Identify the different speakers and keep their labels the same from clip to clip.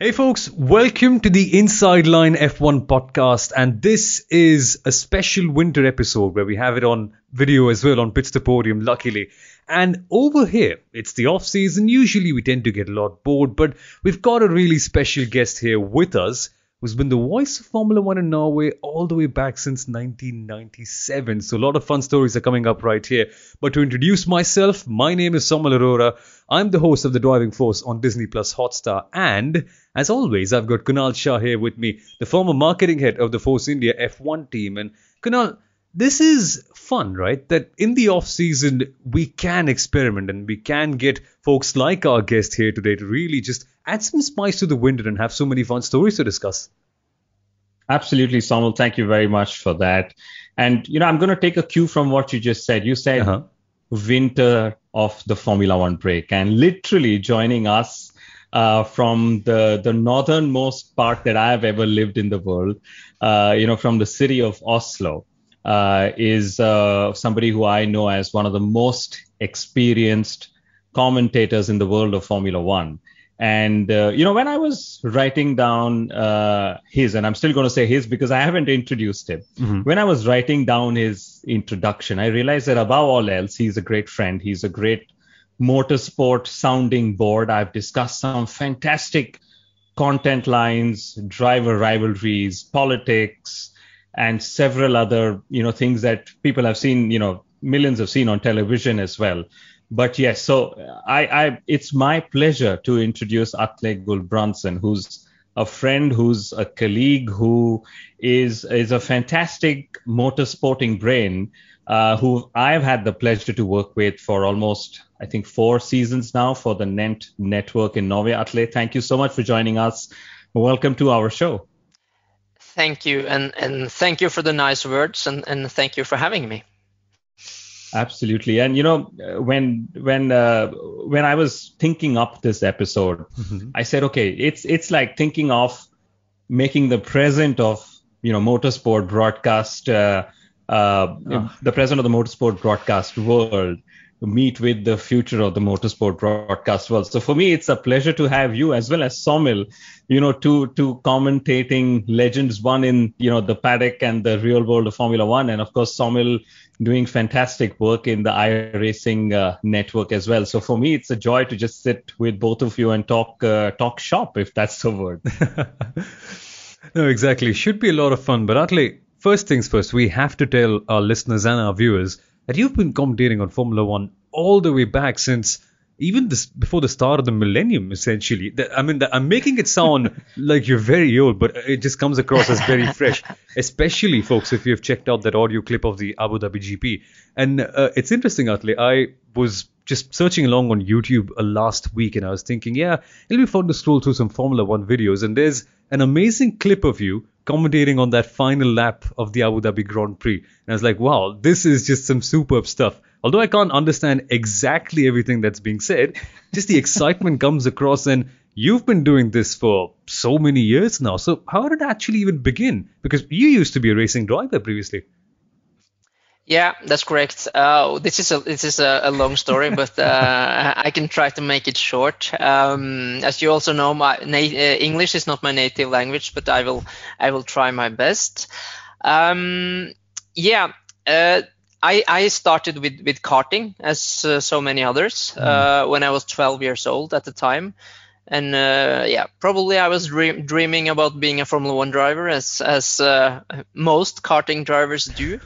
Speaker 1: Hey folks, welcome to the Inside Line F1 podcast and this is a special winter episode where we have it on video as well on Pitch the Podium luckily. And over here, it's the off season. Usually we tend to get a lot bored, but we've got a really special guest here with us who's been the voice of Formula One in Norway all the way back since 1997. So a lot of fun stories are coming up right here. But to introduce myself, my name is Samuel Arora. I'm the host of The Driving Force on Disney Plus Hotstar. And as always, I've got Kunal Shah here with me, the former marketing head of the Force India F1 team. And Kunal, this is fun, right? That in the off season we can experiment and we can get folks like our guest here today to really just add some spice to the winter and have so many fun stories to discuss.
Speaker 2: Absolutely, Samuel. Thank you very much for that. And you know, I'm going to take a cue from what you just said. You said uh-huh. winter of the Formula One break, and literally joining us uh, from the the northernmost part that I have ever lived in the world, uh, you know, from the city of Oslo uh, is uh, somebody who I know as one of the most experienced commentators in the world of Formula One. And uh, you know, when I was writing down uh, his, and I'm still going to say his because I haven't introduced him. Mm-hmm. When I was writing down his introduction, I realized that above all else, he's a great friend. He's a great motorsport sounding board. I've discussed some fantastic content lines, driver rivalries, politics, and several other you know things that people have seen you know millions have seen on television as well but yes so i i it's my pleasure to introduce atle gulbrandsen who's a friend who's a colleague who is is a fantastic motorsporting brain uh, who I've had the pleasure to work with for almost, I think, four seasons now for the NENT network in Norway. Atle, thank you so much for joining us. Welcome to our show.
Speaker 3: Thank you, and and thank you for the nice words, and and thank you for having me.
Speaker 2: Absolutely, and you know when when uh, when I was thinking up this episode, mm-hmm. I said, okay, it's it's like thinking of making the present of you know motorsport broadcast. Uh, uh, oh. the present of the motorsport broadcast world meet with the future of the motorsport broadcast world. So for me, it's a pleasure to have you as well as Somil, you know, to to commentating legends one in you know the paddock and the real world of Formula One, and of course Somil doing fantastic work in the iRacing uh, network as well. So for me, it's a joy to just sit with both of you and talk uh, talk shop, if that's the word.
Speaker 1: no, exactly. Should be a lot of fun. But Atle, first things first, we have to tell our listeners and our viewers that you've been commentating on Formula One all the way back since even this before the start of the millennium essentially i mean i'm making it sound like you're very old but it just comes across as very fresh especially folks if you've checked out that audio clip of the abu dhabi gp and uh, it's interesting Atle. i was just searching along on youtube uh, last week and i was thinking yeah it'll be fun to scroll through some formula one videos and there's an amazing clip of you commentating on that final lap of the Abu Dhabi Grand Prix. And I was like, wow, this is just some superb stuff. Although I can't understand exactly everything that's being said, just the excitement comes across. And you've been doing this for so many years now. So how did it actually even begin? Because you used to be a racing driver previously.
Speaker 3: Yeah, that's correct. Uh, this is a this is a, a long story, but uh, I can try to make it short. Um, as you also know, my na- uh, English is not my native language, but I will I will try my best. Um, yeah, uh, I I started with with karting as uh, so many others mm. when I was 12 years old at the time. And yeah, probably I was dream- dreaming about being a Formula One driver, as as most karting drivers do.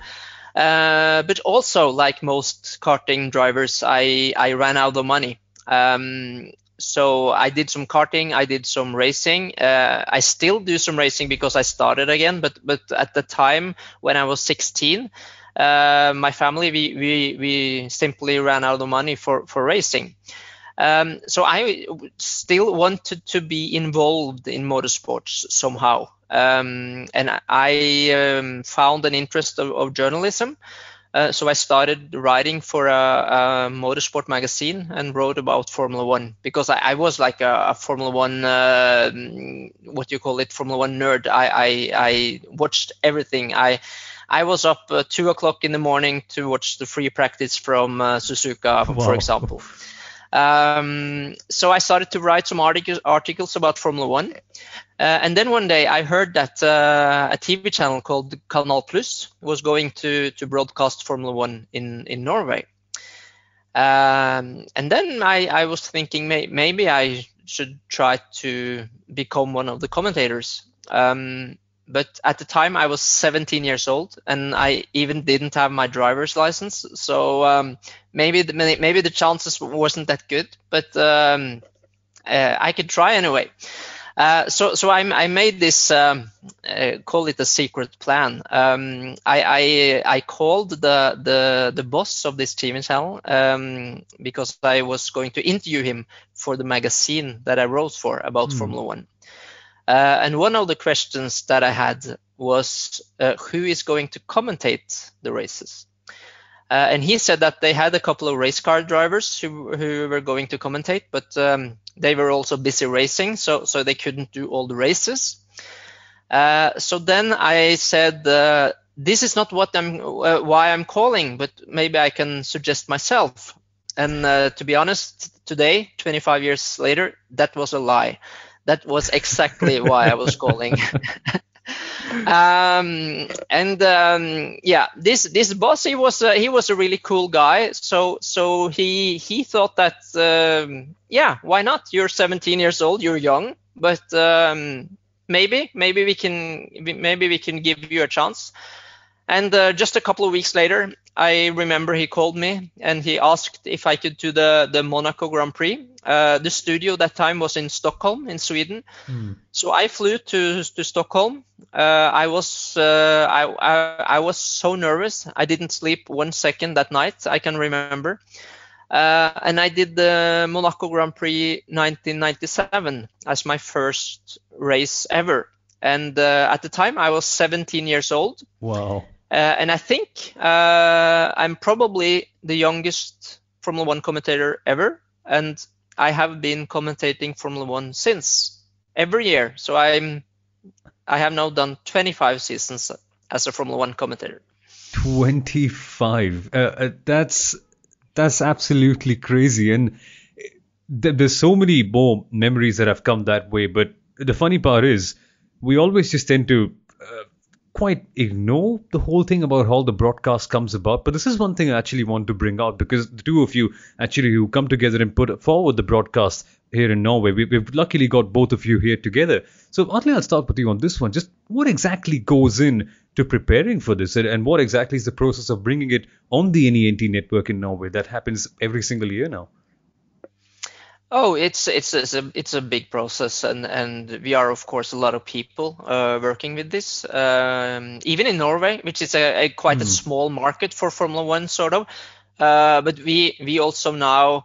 Speaker 3: Uh, but also, like most karting drivers, I, I ran out of money. Um, so I did some karting, I did some racing. Uh, I still do some racing because I started again. But but at the time when I was 16, uh, my family we, we we simply ran out of money for for racing. Um, so I still wanted to be involved in motorsports somehow. Um, and I um, found an interest of, of journalism. Uh, so I started writing for a, a, motorsport magazine and wrote about Formula One because I, I was like a, a Formula One, uh, what you call it, Formula One nerd. I, I, I watched everything. I I was up uh, two o'clock in the morning to watch the free practice from uh, Suzuka, wow. for example. Um, so I started to write some articles, articles about Formula One. Uh, and then one day I heard that uh, a TV channel called Canal Plus was going to, to broadcast Formula One in, in Norway. Um, and then I, I was thinking may, maybe I should try to become one of the commentators. Um, but at the time I was 17 years old and I even didn't have my driver's license. So um, maybe the, maybe the chances wasn't that good, but um, uh, I could try anyway. Uh, so so I, I made this um, uh, call it a secret plan. Um, I, I, I called the the the boss of this TV channel um, because I was going to interview him for the magazine that I wrote for about mm. Formula One. Uh, and one of the questions that I had was uh, who is going to commentate the races? Uh, and he said that they had a couple of race car drivers who, who were going to commentate, but um, they were also busy racing, so, so they couldn't do all the races. Uh, so then I said, uh, this is not what I'm, uh, why I'm calling, but maybe I can suggest myself. And to be honest, today, 25 years later, that was a lie. That was exactly why I was calling. um, and um, yeah, this this boss he was uh, he was a really cool guy. So so he he thought that um, yeah, why not? You're 17 years old, you're young, but um, maybe maybe we can maybe we can give you a chance. And uh, just a couple of weeks later, I remember he called me and he asked if I could do the, the Monaco Grand Prix. Uh, the studio that time was in Stockholm, in Sweden. Mm. So I flew to, to Stockholm. Uh, I was uh, I, I, I, was so nervous. I didn't sleep one second that night. I can remember. Uh, and I did the Monaco Grand Prix 1997 as my first race ever. And uh, at the time, I was 17 years old.
Speaker 1: Wow.
Speaker 3: Uh, and I think uh, I'm probably the youngest Formula One commentator ever, and I have been commentating Formula One since every year. So I'm I have now done 25 seasons as a Formula One commentator.
Speaker 1: 25. Uh, uh, that's that's absolutely crazy, and th- there's so many more memories that have come that way. But the funny part is, we always just tend to quite ignore the whole thing about how the broadcast comes about. But this is one thing I actually want to bring out because the two of you actually who come together and put forward the broadcast here in Norway, we, have luckily got both of you here together. So Atle, I'll start with you on this one. Just what exactly goes in to preparing for this, and what exactly is the process of bringing it on the NENT network in Norway that happens every single year now?
Speaker 3: Oh, it's it's it's a it's a big process, and and we are of course a lot of people uh, working with this. Um, even in Norway, which is a, a quite mm. a hmm. small market for Formula One, sort of. Uh, but we we also now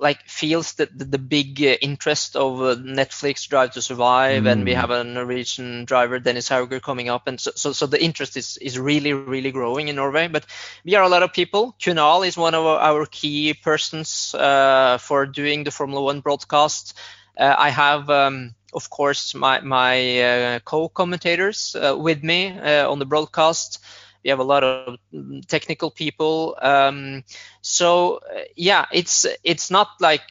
Speaker 3: like feels that the, the big uh, interest of uh, Netflix Drive to Survive, mm. and we mm. have a Norwegian driver Dennis Hauger coming up, and so, so, so the interest is is really really growing in Norway. But we are a lot of people. Kunal is one of our key persons uh, for doing the Formula One broadcast. Uh, I have. Um, of course, my my uh, co-commentators uh, with me on the broadcast. We have a lot of technical people. Um, so uh, yeah, it's it's not like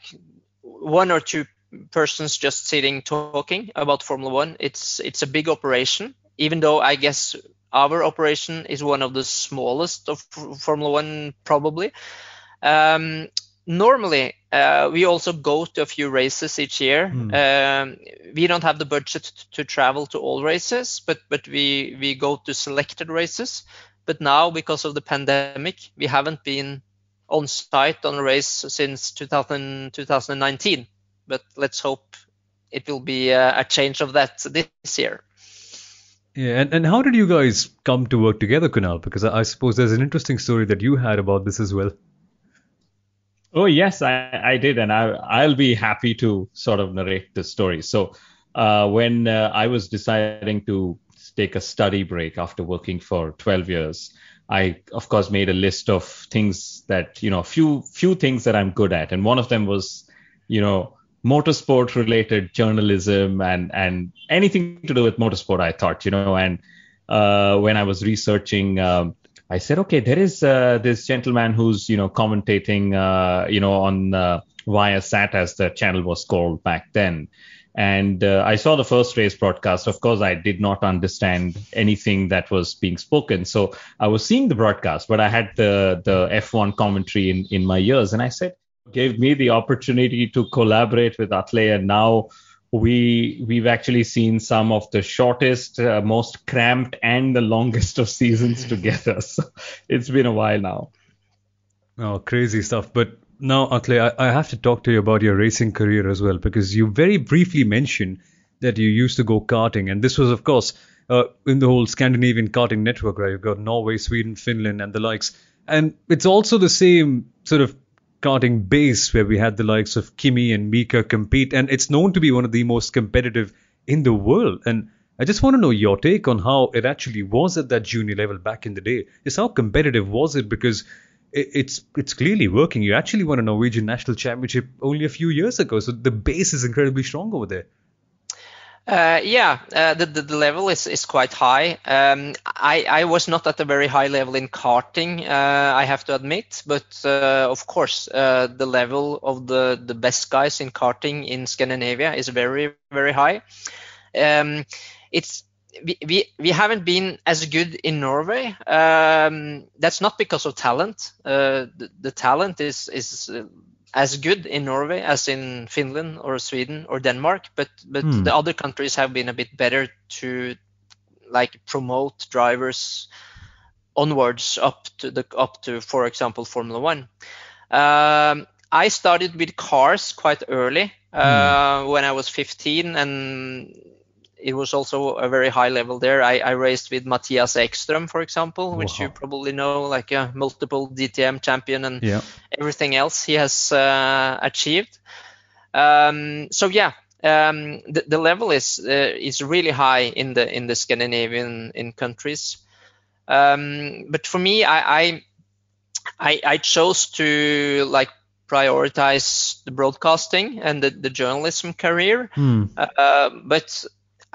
Speaker 3: one or two persons just sitting talking about Formula One. It's it's a big operation. Even though I guess our operation is one of the smallest of Formula One probably. Um, normally uh, we also go to a few races each year mm. um, we don't have the budget to travel to all races but but we we go to selected races but now because of the pandemic we haven't been on site on a race since 2000, 2019 but let's hope it will be a, a change of that this year
Speaker 1: yeah, and, and how did you guys come to work together, Kunal? Because I, I suppose there's an interesting story that you had about this as well.
Speaker 2: Oh yes, I, I did, and I I'll be happy to sort of narrate the story. So uh, when uh, I was deciding to take a study break after working for 12 years, I of course made a list of things that you know few few things that I'm good at, and one of them was you know motorsport related journalism and and anything to do with motorsport. I thought you know, and uh, when I was researching um, I said, okay, there is uh, this gentleman who's you know commentating, uh, you know, on uh, Viasat, as the channel was called back then. And uh, I saw the first race broadcast. Of course, I did not understand anything that was being spoken. So I was seeing the broadcast, but I had the, the F1 commentary in, in my ears. And I said, gave me the opportunity to collaborate with Atle. And now we we've actually seen some of the shortest, uh, most cramped, and the longest of seasons together. So it's been a while now.
Speaker 1: Oh, crazy stuff! But now, Atle, I, I have to talk to you about your racing career as well because you very briefly mentioned that you used to go karting, and this was, of course, uh, in the whole Scandinavian karting network, right? You've got Norway, Sweden, Finland, and the likes. And it's also the same sort of karting base where we had the likes of Kimi and Mika compete, and it's known to be one of the most competitive in the world. And I just want to know your take on how it actually was at that junior level back in the day. Just how competitive was it? Because it's it's clearly working. You actually won a Norwegian national championship only a few years ago, so the base is incredibly strong over there.
Speaker 3: Uh, yeah, uh, the, the, the level is, is quite high. Um, I I was not at a very high level in karting, uh, I have to admit, but uh, of course uh, the level of the the best guys in karting in Scandinavia is very very high. Um, it's we, we, we haven't been as good in Norway. Um, that's not because of talent. Uh, the, the, talent is is as good in Norway as in Finland or Sweden or Denmark, but but hmm. the other countries have been a bit better to like promote drivers onwards up to the up to for example Formula One. Um, I started with cars quite early hmm. uh, when I was 15 and it was also a very high level there. I, I raced with Mattias Ekström, for example, which you probably know, like a multiple DTM champion and yeah. everything else he has uh, achieved. Um, so yeah, um, the, the level is uh, is really high in the in the Scandinavian in countries. Um, but for me, I, I I, I chose to like prioritize the broadcasting and the, the journalism career. Hmm. Uh, but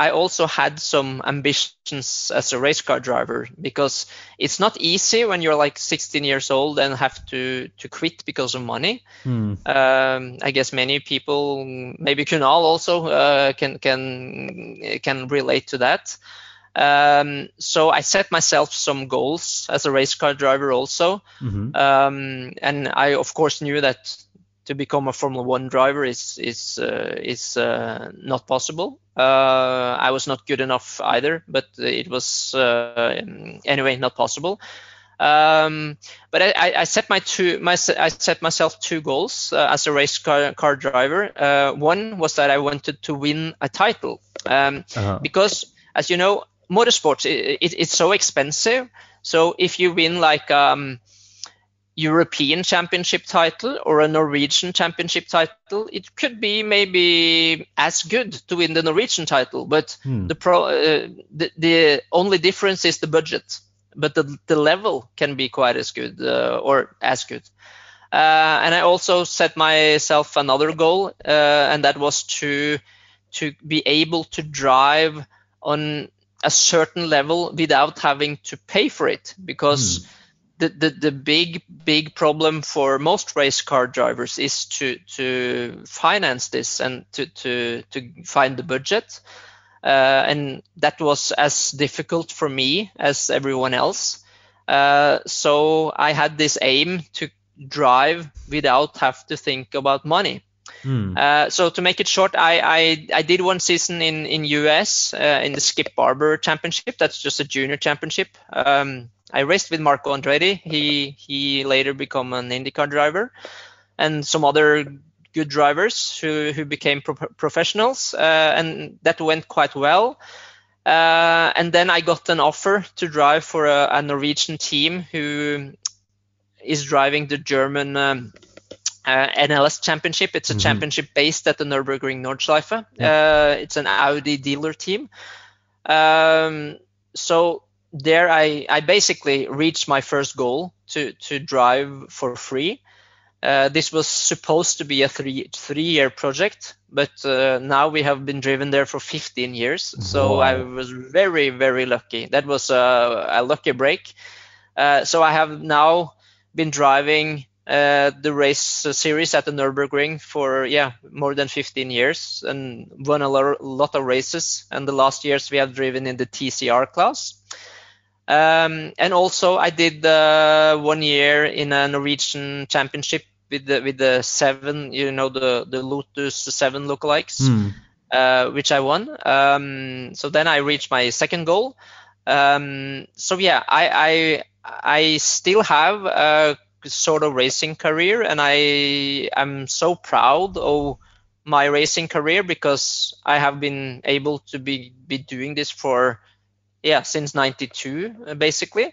Speaker 3: I also had some ambitions as a race car driver because it's not easy when you're like 16 years old and have to to quit because of money. Hmm. Um, I guess many people, maybe Kunal also uh, can can can relate to that. Um, so I set myself some goals as a race car driver also, mm-hmm. um, and I of course knew that to become a Formula One driver is is uh, is uh, not possible. Uh, I was not good enough either, but it was uh, anyway not possible. Um, but I, I, set my two my I set myself two goals uh, as a race car, car driver. Uh, one was that I wanted to win a title um, uh-huh. because, as you know, motorsports it, it, it's so expensive. So if you win like um, European championship title or a Norwegian championship title, it could be maybe as good to win the Norwegian title. But hmm. the pro, uh, the, the only difference is the budget, but the the level can be quite as good uh, or as good. Uh, and I also set myself another goal, uh, and that was to to be able to drive on a certain level without having to pay for it, because. Hmm the, the, the big big problem for most race car drivers is to to finance this and to to to find the budget uh, and that was as difficult for me as everyone else uh, so i had this aim to drive without have to think about money Hmm. Uh, so to make it short, I, I, I did one season in in US uh, in the Skip Barber Championship. That's just a junior championship. Um, I raced with Marco Andretti. He he later became an IndyCar driver, and some other good drivers who who became pro- professionals, uh, and that went quite well. Uh, and then I got an offer to drive for a, a Norwegian team who is driving the German um, uh, NLS Championship. It's a mm-hmm. championship based at the Nürburgring Nordschleife. Yeah. Uh, it's an Audi dealer team. Um, so there I, I basically reached my first goal to, to drive for free. Uh, this was supposed to be a three three year project, but uh, now we have been driven there for 15 years. So wow. I was very very lucky. That was a, a lucky break. Uh, so I have now been driving uh, the race series at the Nürburgring for yeah more than 15 years and won a lot of races. And the last years we have driven in the TCR class. Um, and also I did uh, one year in a Norwegian championship with the with the seven, you know, the the Lotus seven lookalikes, mm. uh, which I won. Um, so then I reached my second goal. Um, so yeah, I I I still have a sort of racing career, and I am so proud of my racing career because I have been able to be be doing this for yeah since 92 basically.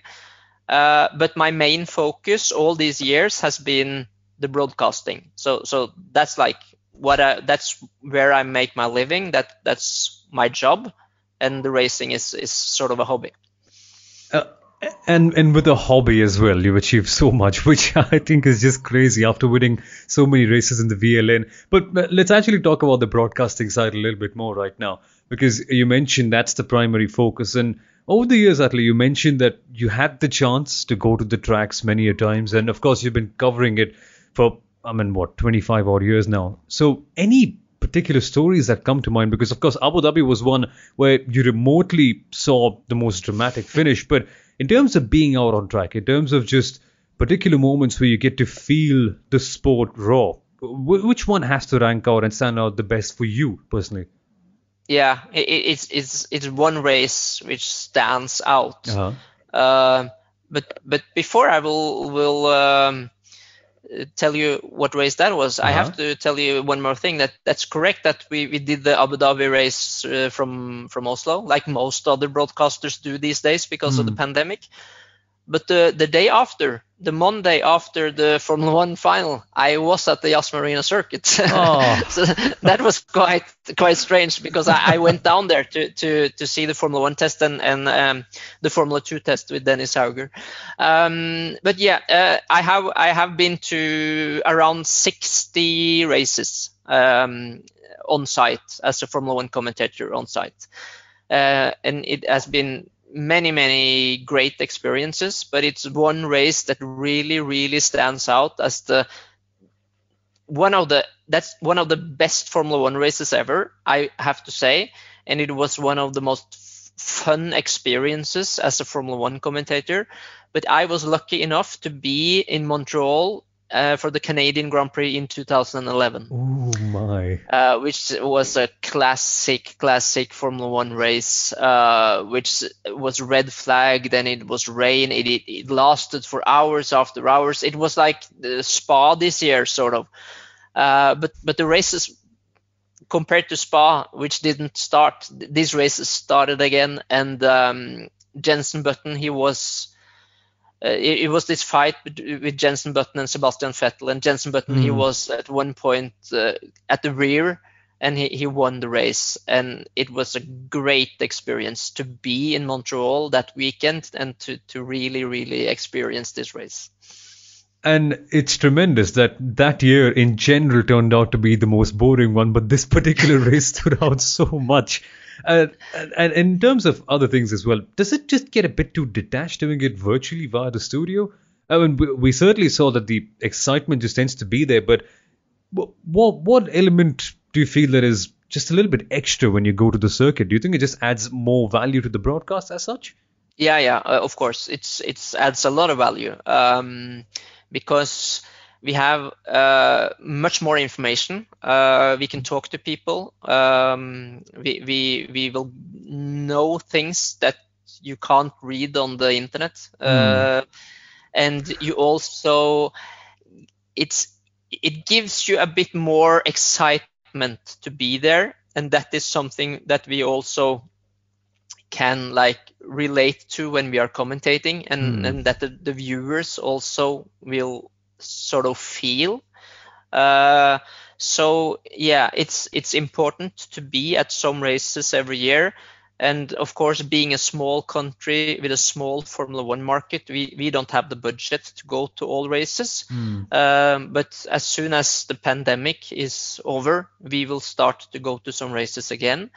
Speaker 3: Uh, but my main focus all these years has been the broadcasting. So so that's like what I, that's where I make my living. That that's my job, and the racing is is sort of a hobby.
Speaker 1: Uh, and and with a hobby as well, you've achieved so much, which I think is just crazy after winning so many races in the VLN. But let's actually talk about the broadcasting side a little bit more right now, because you mentioned that's the primary focus. And over the years, Atle, you mentioned that you had the chance to go to the tracks many a times, and of course, you've been covering it for I mean what 25 odd years now. So any particular stories that come to mind because of course Abu Dhabi was one where you remotely saw the most dramatic finish but in terms of being out on track in terms of just particular moments where you get to feel the sport raw which one has to rank out and stand out the best for you personally
Speaker 3: yeah it, it's it's it's one race which stands out uh-huh. uh, but but before I will will um, tell you what race that was, uh-huh. I have uh-huh. to tell you one more thing. That that's correct. That we, we did the Abu Dhabi race uh, from from Oslo, like most other broadcasters do these days because mm. of the hmm. pandemic. But the the day after, the Monday after the Formula One final, I was at the Yas Marina circuit. Oh. so that was quite quite strange because I, I, went down there to, to, to see the Formula One test and, and um, the Formula Two test with Dennis Hauger. Um, but yeah, uh, I have I have been to around 60 races um, on site as a Formula One commentator on site, uh, and it has been many many great experiences but it's one race that really really stands out as the one of the that's one of the best formula 1 races ever i have to say. And it was one of the most fun experiences as a formula 1 commentator. But i was lucky enough to be in montreal uh, for the Canadian Grand Prix in 2011.
Speaker 1: Oh my!
Speaker 3: Uh, which was a classic, classic Formula One race, uh, which was red flag. Then it was rain. It, it, it lasted for hours after hours. It was like the Spa this year, sort of. Uh, but but the races compared to Spa, which didn't start, these races started again, and um, Jenson Button he was uh, it, it, was this fight with Jenson Button and Sebastian Vettel, and Jenson Button mm. he was at one point uh, at the rear, and he, he won the race, and it was a great experience to be in Montreal that weekend and to to really really experience this race.
Speaker 1: And it's tremendous that that year in general turned out to be the most boring one, but this particular race stood out so much. Uh, and in terms of other things as well, does it just get a bit too detached doing it virtually via the studio? I mean, we, we certainly saw that the excitement just tends to be there, but what what element do you feel that is just a little bit extra when you go to the circuit? Do you think it just adds more value to the broadcast as such?
Speaker 3: Yeah, yeah, uh, of course. It's it's adds a lot of value um, because we have uh, much more information. Uh, we can talk to people. Um, we, we, we will know things that you can't read on the internet. Mm. Uh, and you also, it's, it gives you a bit more excitement to be there. And that is something that we also can like relate to when we are commentating and, mm. and that the, the viewers also will sort of feel. Uh, so yeah, it's it's important to be at some races every year. And of course, being a small country with a small Formula One market, we, we don't have the budget to go to all races. Mm. Um, but as soon as the pandemic is over, we will start to go to some races again.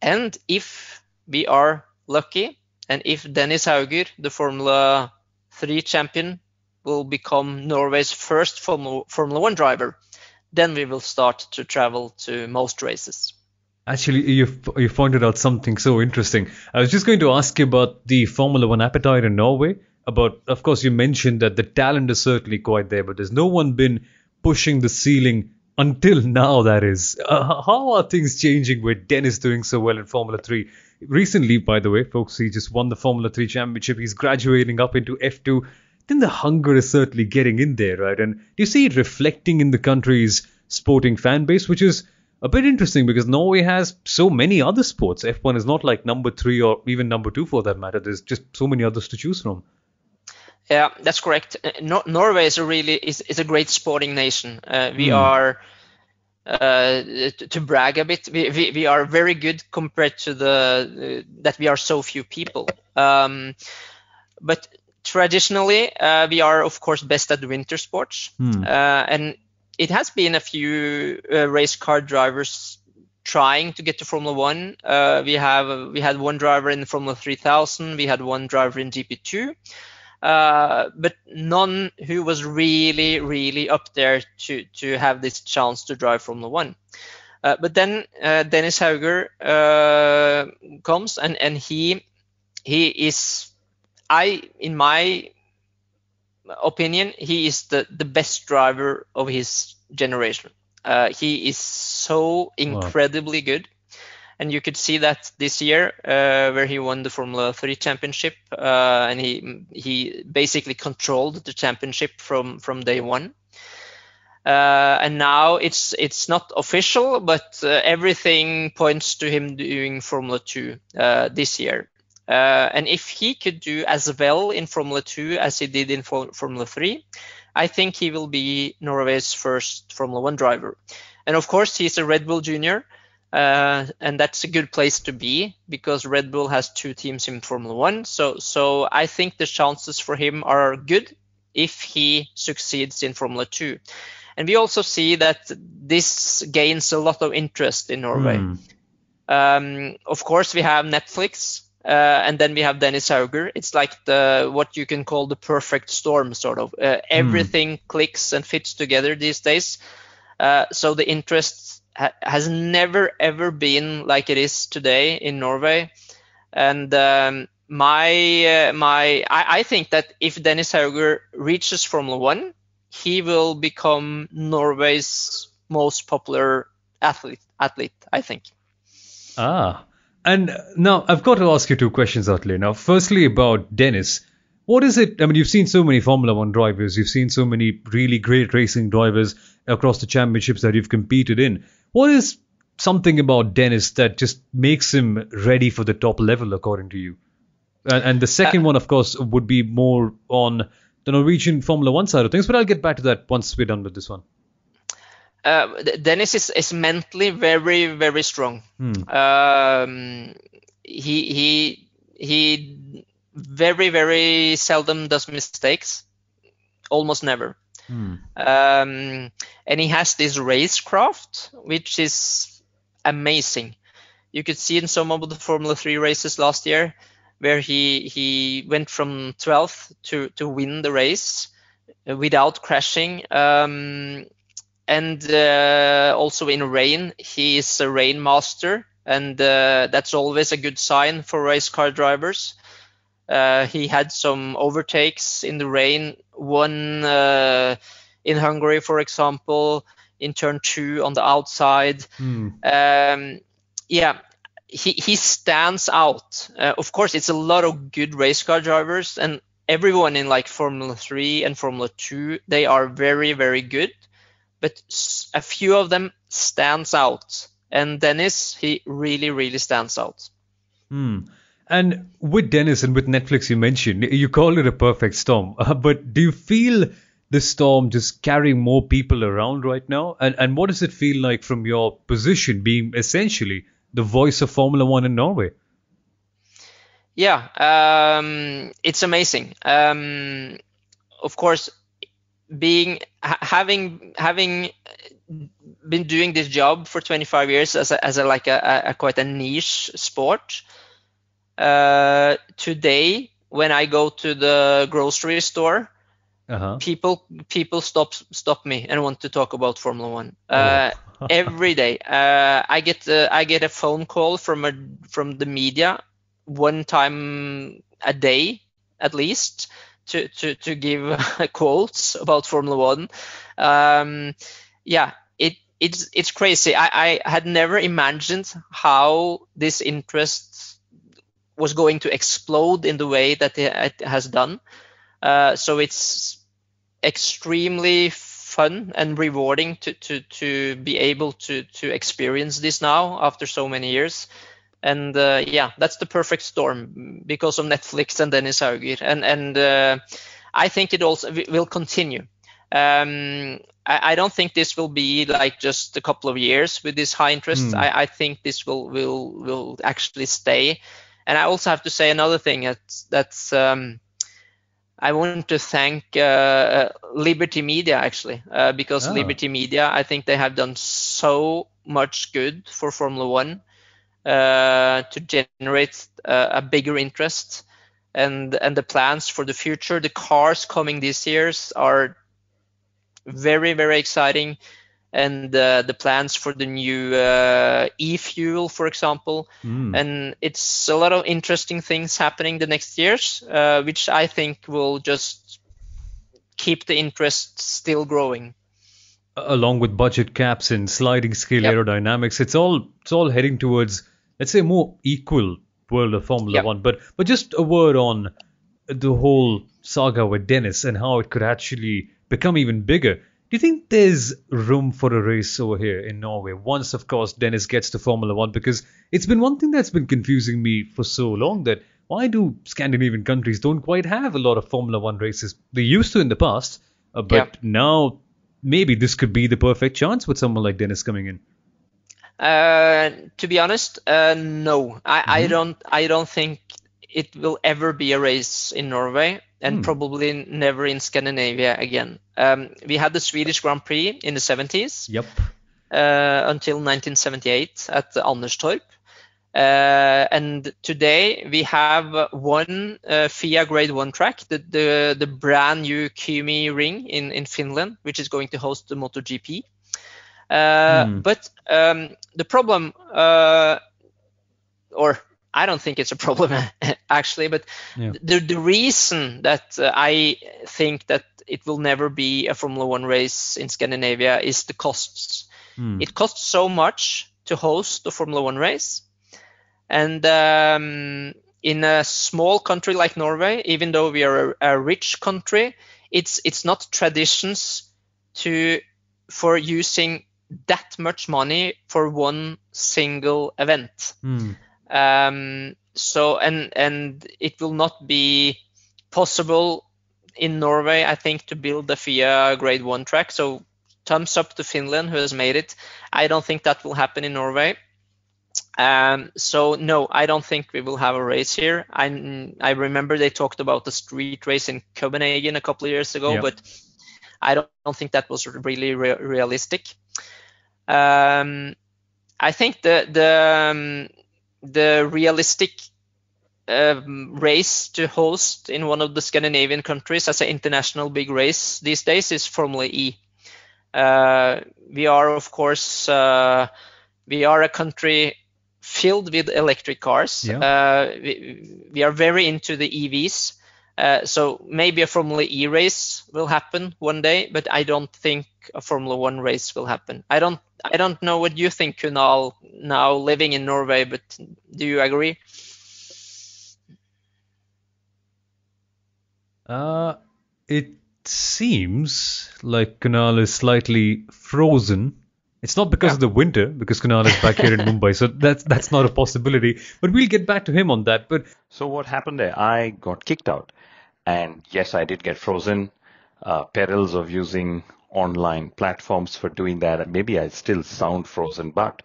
Speaker 3: And if we are lucky, and if Dennis Hauger, the Formula 3 champion, will become Norway's first Formula, One driver, then we will start to travel to most races.
Speaker 1: Actually, you you pointed out something so interesting. I was just going to ask you about the Formula One appetite in Norway. About, of course, you mentioned that the talent is certainly quite there, but there's no one been pushing the ceiling until now. That is, uh, how are things changing with Dennis doing so well in Formula Three? Recently, by the way, folks, he just won the Formula Three championship. He's graduating up into F2 then the hunger is certainly getting in there, right? And you see it reflecting in the country's sporting fan base, which is a bit interesting because Norway has so many other sports. F1 is not like number three or even number two for that matter. There's just so many others to choose from.
Speaker 3: Yeah, that's correct. Uh, no- Norway is a really is, is a great sporting nation. Uh, we mm. are uh, to, to, brag a bit. We, we, we, are very good compared to the uh, that we are so few people. Um, but traditionally, uh, we are of course best at winter sports, hmm. uh, and it has been a few uh, race car drivers trying to get to Formula One. Uh, we have we had one driver in Formula 3000, we had one driver in GP2, uh, but none who was really really up there to to have this chance to drive Formula One. Uh, but then Dennis Hauger comes and and he he is I, in my opinion, he is the, the best driver of his generation. Uh, he is so incredibly wow. good. And you could see that this year, uh, where he won the Formula 3 championship, uh, and he he basically controlled the championship from from day one. Uh, and now it's it's not official, but uh, everything points to him doing Formula 2 uh, this year. Uh, and if he could do as well in Formula 2 as he did in Formula 3, I think he will be Norway's first Formula 1 driver. And of course, he's a Red Bull junior, uh, and that's a good place to be because Red Bull has two teams in Formula 1. So, so I think the chances for him are good if he succeeds in Formula 2. And we also see that this gains a lot of interest in Norway. Mm. Um, of course, we have Netflix, uh, and then we have Dennis Hauger. It's like the what you can call the perfect storm, sort of. Uh, everything mm. clicks and fits together these days. Uh, so the interest ha- has never ever been like it is today in Norway. And um, my uh, my I, I, think that if Dennis Hauger reaches Formula One, he will become Norway's most popular athlete. Athlete, I think.
Speaker 1: Ah, and now I've got to ask you two questions, Atle. Now, firstly, about Dennis. What is it? I mean, you've seen so many Formula One drivers, you've seen so many really great racing drivers across the championships that you've competed in. What is something about Dennis that just makes him ready for the top level, according to you? And, and the second uh, one, of course, would be more on the Norwegian Formula One side of things, but I'll get back to that once we're done with this one
Speaker 3: uh, Dennis is, is mentally very very strong. Hmm. Um, he he he very very seldom does mistakes, almost never. Hmm. Um, and he has this racecraft which is amazing. You could see in some of the Formula 3 races last year where he he went from 12th to to win the race without crashing. Um, and uh, also in rain he is a rain master. And uh, that's always a good sign for race car drivers. Uh, he had some overtakes in the rain. One uh, in hungary for example in turn two on the outside. Mm. um, yeah he, he stands out. Uh, of course it's a lot of good race car drivers and everyone in like formula 3 and formula 2 they are very very good but a few of them stands out. And Dennis, he really, really stands out.
Speaker 1: Hmm. And with Dennis and with Netflix, you mentioned you call it a perfect storm. Uh, but do you feel the storm just carrying more people around right now? And and what does it feel like from your position, being essentially the voice of Formula One in Norway?
Speaker 3: Yeah, um, it's amazing. Um, of course, being having having been doing this job for 25 years as a, as a like a, a quite a niche sport uh, today when i go to the grocery store uh-huh. people people stop stop me and want to talk about Formula One. Uh, oh. every day, uh, I get uh, I get a phone call from a from the media one time a day at least to to to give quotes about Formula One. Um, yeah, it it's it's crazy. I, I had never imagined how this interest was going to explode in the way that it has done. Uh, so it's extremely fun and rewarding to, to, to be able to, to experience this now after so many years. And uh, yeah, that's the perfect storm because of Netflix and Dennis Hauger. And, and uh, I think it also will continue. Um, I, I, don't think this will be like just a couple of years with this high interest. Mm. I, I, think this will, will, will actually stay. And I also have to say another thing that's, that's um, I want to thank uh, uh, Liberty Media actually, uh, because oh. Liberty Media, I think they have done so much good for Formula One to generate uh, a bigger interest, and and the plans for the future. The cars coming this years are very very exciting and uh, the plans for the new uh, e-fuel, for example. Mm. And it's a lot of interesting things happening the next years, uh, which I think will just keep the interest still growing.
Speaker 1: Along with budget caps and sliding scale yep. aerodynamics, it's all it's all heading towards let's say more equal world of Formula yep. One. But but just a word on the whole saga with Dennis and how it could actually become even bigger do you think there's room for a race over here in Norway once, of course, Dennis gets to Formula One? Because it's been one thing that's been confusing me for so long that why do Scandinavian countries don't quite have a lot of Formula One races? They used to in the past, uh, but yep. now maybe this could be the perfect chance with someone like Dennis coming in.
Speaker 3: Uh, to be honest, uh, no, I, mm-hmm. I don't. I don't think it will ever be a race in Norway and hmm. probably never in Scandinavia again. Um, we had the Swedish Grand Prix in the 70s.
Speaker 1: Yep.
Speaker 3: Uh, until 1978 at Anderstorp. Uh, and today we have one uh, FIA Grade 1 track, the, the, the brand new Kymi Ring in, in Finland, which is going to host the MotoGP. Uh, hmm. But um, the problem, uh, or I don't think it's a problem actually, but yeah. the the reason that uh, I think that it will never be a Formula One race in Scandinavia is the costs. Mm. It costs so much to host a Formula One race, and um, in a small country like Norway, even though we are a, a rich country, it's it's not traditions to for using that much money for one single event. Mm. Um, so and and it will not be possible in Norway, I think, to build a FIA Grade One track. So thumbs up to Finland who has made it. I don't think that will happen in Norway. Um, so no, I don't think we will have a race here. I I remember they talked about the street race in Copenhagen a couple of years ago, but I don't, don't, think that was really re- realistic. Um, I think the the um, the realistic um, race to host in one of the Scandinavian countries as an international big race these days is Formula E. Uh, we are, of course, uh, we are a country filled with electric cars. Yeah. Uh, we, we, are very into the EVs. Uh, so maybe a Formula E race will happen one day, but I don't think a Formula One race will happen. I don't I don't know what you think, Kunal, now living in Norway, but do you agree?
Speaker 1: Uh, it seems like Kunal is slightly frozen. It's not because yeah. of the winter, because Kunal is back here in Mumbai, so that's that's not a possibility. But we'll get back to him on that. But
Speaker 4: so what happened there? I got kicked out, and yes, I did get frozen. Uh, perils of using online platforms for doing that. Maybe I still sound frozen, but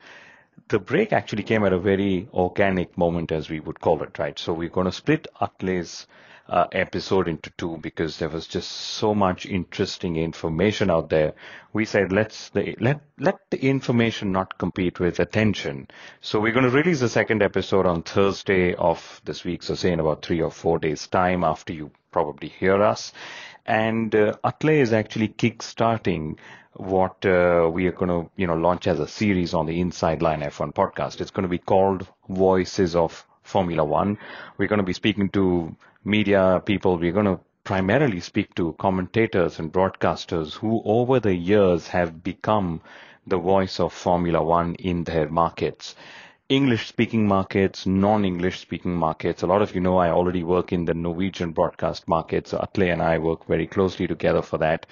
Speaker 4: the break actually came at a very organic moment, as we would call it, right? So we're going to split Atle's uh, episode into two because there was just so much interesting information out there. We said let's the, let let the information not compete with attention. So we're going to release the second episode on Thursday of this week. So say in about three or four days time after you probably hear us. And uh, Atle is actually kick-starting what uh, we are going to, you know, launch as a series on the Inside Line F1 podcast. It's going to be called Voices of Formula One. We're going to be speaking to media people. We're going to primarily speak to commentators and broadcasters who over the years have become the voice of Formula One in their markets. English speaking markets, non English speaking markets. A lot of you know I already work in the Norwegian broadcast market. So Atle and I work very closely together for that.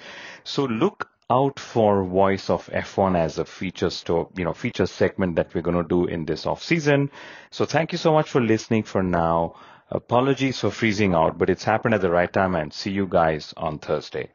Speaker 4: So look out for Voice of F1 as a feature store, you know, feature segment that we're going to do in this off season. So thank you so much for listening for now. Apologies for freezing out, but it's happened at the right time and see you guys on Thursday.